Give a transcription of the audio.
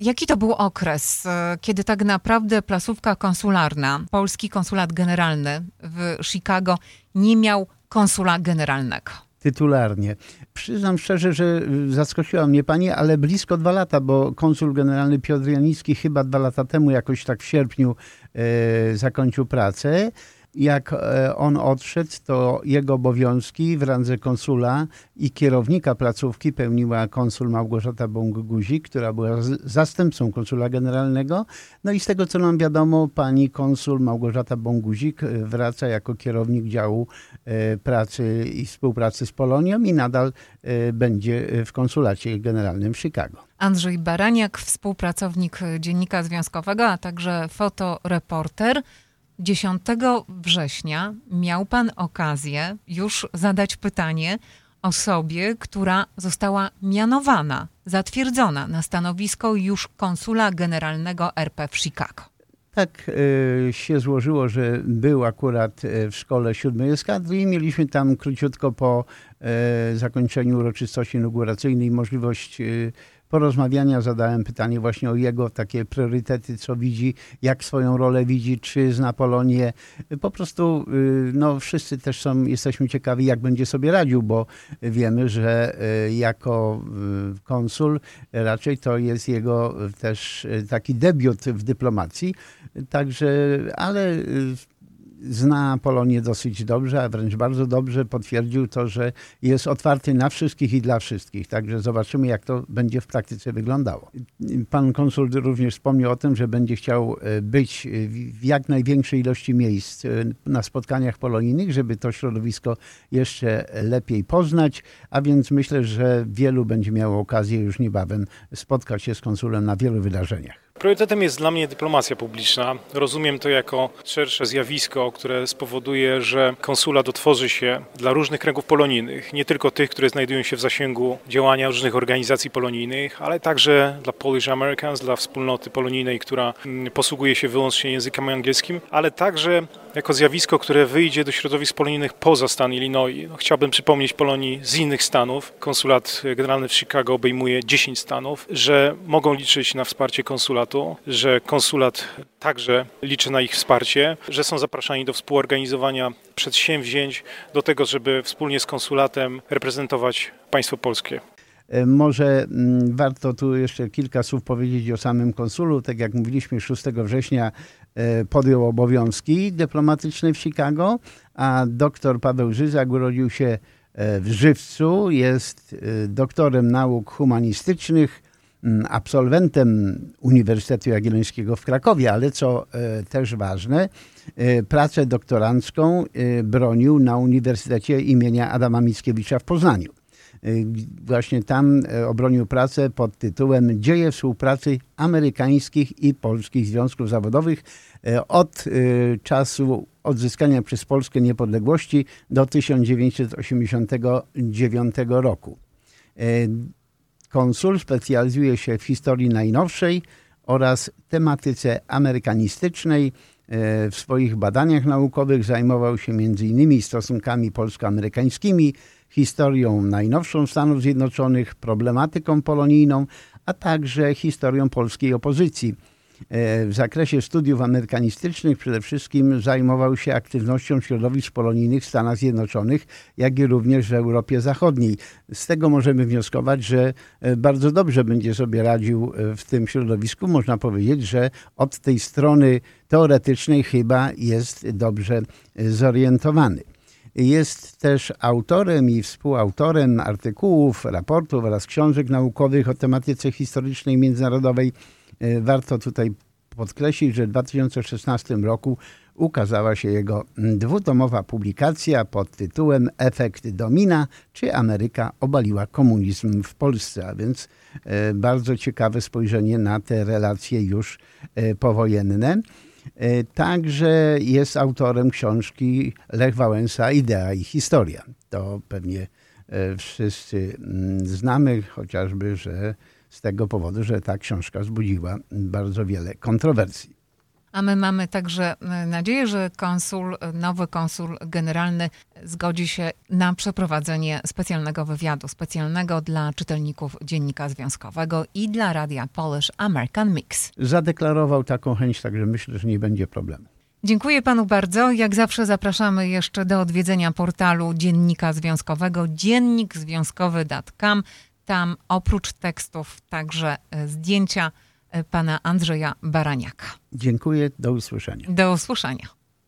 Jaki to był okres, e, kiedy tak naprawdę placówka konsularna, polski konsulat generalny w Chicago nie miał konsula generalnego? tytularnie. Przyznam szczerze, że zaskoczyła mnie pani, ale blisko dwa lata, bo konsul generalny Piotr Janicki chyba dwa lata temu, jakoś tak w sierpniu, e, zakończył pracę jak e, on odszedł, to jego obowiązki w randze konsula i kierownika placówki pełniła konsul Małgorzata Bąk-Guzik, która była zastępcą konsula generalnego. No i z tego, co nam wiadomo, pani konsul Małgorzata Bąk-Guzik e, wraca jako kierownik działu e, pracy i współpracy z Polonią i nadal będzie w konsulacie generalnym w Chicago. Andrzej Baraniak, współpracownik Dziennika Związkowego, a także fotoreporter. 10 września miał pan okazję już zadać pytanie osobie, która została mianowana, zatwierdzona na stanowisko już konsula generalnego RP w Chicago. Tak y, się złożyło, że był akurat e, w szkole siódmej eskadry i mieliśmy tam króciutko po zakończeniu uroczystości inauguracyjnej możliwość y, porozmawiania zadałem pytanie właśnie o jego takie priorytety, co widzi, jak swoją rolę widzi, czy zna Polonię. Po prostu y, no, wszyscy też są, jesteśmy ciekawi, jak będzie sobie radził, bo wiemy, że jako konsul raczej to jest jego też taki debiut w dyplomacji. Także, ale zna Polonię dosyć dobrze, a wręcz bardzo dobrze potwierdził to, że jest otwarty na wszystkich i dla wszystkich. Także zobaczymy, jak to będzie w praktyce wyglądało. Pan konsul również wspomniał o tym, że będzie chciał e, być w jak największej ilości miejsc e, na spotkaniach polonijnych, żeby to środowisko jeszcze lepiej poznać, a więc myślę, że wielu będzie miało okazję już niebawem spotkać się z konsulem na wielu wydarzeniach. Priorytetem jest dla mnie dyplomacja publiczna. Rozumiem to jako szersze zjawisko, które spowoduje, że konsulat otworzy się dla różnych kręgów polonijnych, nie tylko tych, które znajdują się w zasięgu działania różnych organizacji polonijnych, ale także dla Polish Americans, dla wspólnoty polonijnej, która mm, posługuje się wyłącznie językiem angielskim, ale także jako zjawisko, które wyjdzie do środowisk polonijnych poza stan Illinois. No, chciałbym przypomnieć Polonii z innych stanów. Konsulat generalny w Chicago obejmuje 10 stanów, że mogą liczyć na wsparcie konsulatu, że konsulat także liczy na ich wsparcie, że są zapraszani do współorganizowania przedsięwzięć, do tego, żeby wspólnie z konsulatem reprezentować państwo polskie. E, może mm, warto tu jeszcze kilka słów powiedzieć o samym konsulu. Tak jak mówiliśmy, 6 września e, podjął obowiązki dyplomatyczne w Chicago, a dr Paweł Żyzak urodził się e, w Żywcu, jest doktorem nauk humanistycznych, absolwentem Uniwersytetu Jagiellońskiego w Krakowie, ale co też ważne, pracę doktorancką bronił na Uniwersytecie imienia Adama Mickiewicza w Poznaniu. Y, właśnie tam y, obronił pracę pod tytułem Dzieje współpracy amerykańskich i polskich związków zawodowych y, od czasu odzyskania przez Polskę niepodległości do 1989 roku. Konsul specjalizuje się w historii najnowszej oraz tematyce amerykanistycznej. W swoich badaniach naukowych zajmował się m.in. stosunkami polsko-amerykańskimi, historią najnowszą Stanów Zjednoczonych, problematyką polonijną, a także historią polskiej opozycji. E, w zakresie studiów amerykanistycznych przede wszystkim zajmował się aktywnością środowisk polonijnych w Stanach Zjednoczonych, jak i również w Europie Zachodniej. Z tego możemy wnioskować, że e, bardzo dobrze będzie sobie radził e, w tym środowisku. Można powiedzieć, że od tej strony teoretycznej chyba jest dobrze zorientowany. Jest też autorem i współautorem artykułów, raportów oraz książek naukowych o tematyce historycznej międzynarodowej. E, warto tutaj podkreślić, że w 2016 roku ukazała się jego dwutomowa publikacja pod tytułem Efekt Domina, czy Ameryka obaliła komunizm w Polsce, a więc e, bardzo ciekawe spojrzenie na te relacje już e, powojenne. Także jest autorem książki Lech Wałęsa Idea i Historia. To pewnie wszyscy mm, znamy, chociażby, że z tego powodu, że ta książka wzbudziła bardzo wiele kontrowersji. A my mamy także e, nadzieję, że konsul, e, nowy konsul generalny zgodzi się na przeprowadzenie specjalnego wywiadu, specjalnego dla czytelników Dziennika Związkowego i dla radia Polish American Mix. Zadeklarował taką chęć, także myślę, że nie będzie problemu. Dziękuję panu bardzo. Jak zawsze zapraszamy jeszcze do odwiedzenia portalu Dziennika Związkowego dziennikzwiązkowy.com. Tam oprócz tekstów także e, zdjęcia pana Andrzeja Baraniaka. Dziękuję, do usłyszenia. Do usłyszenia.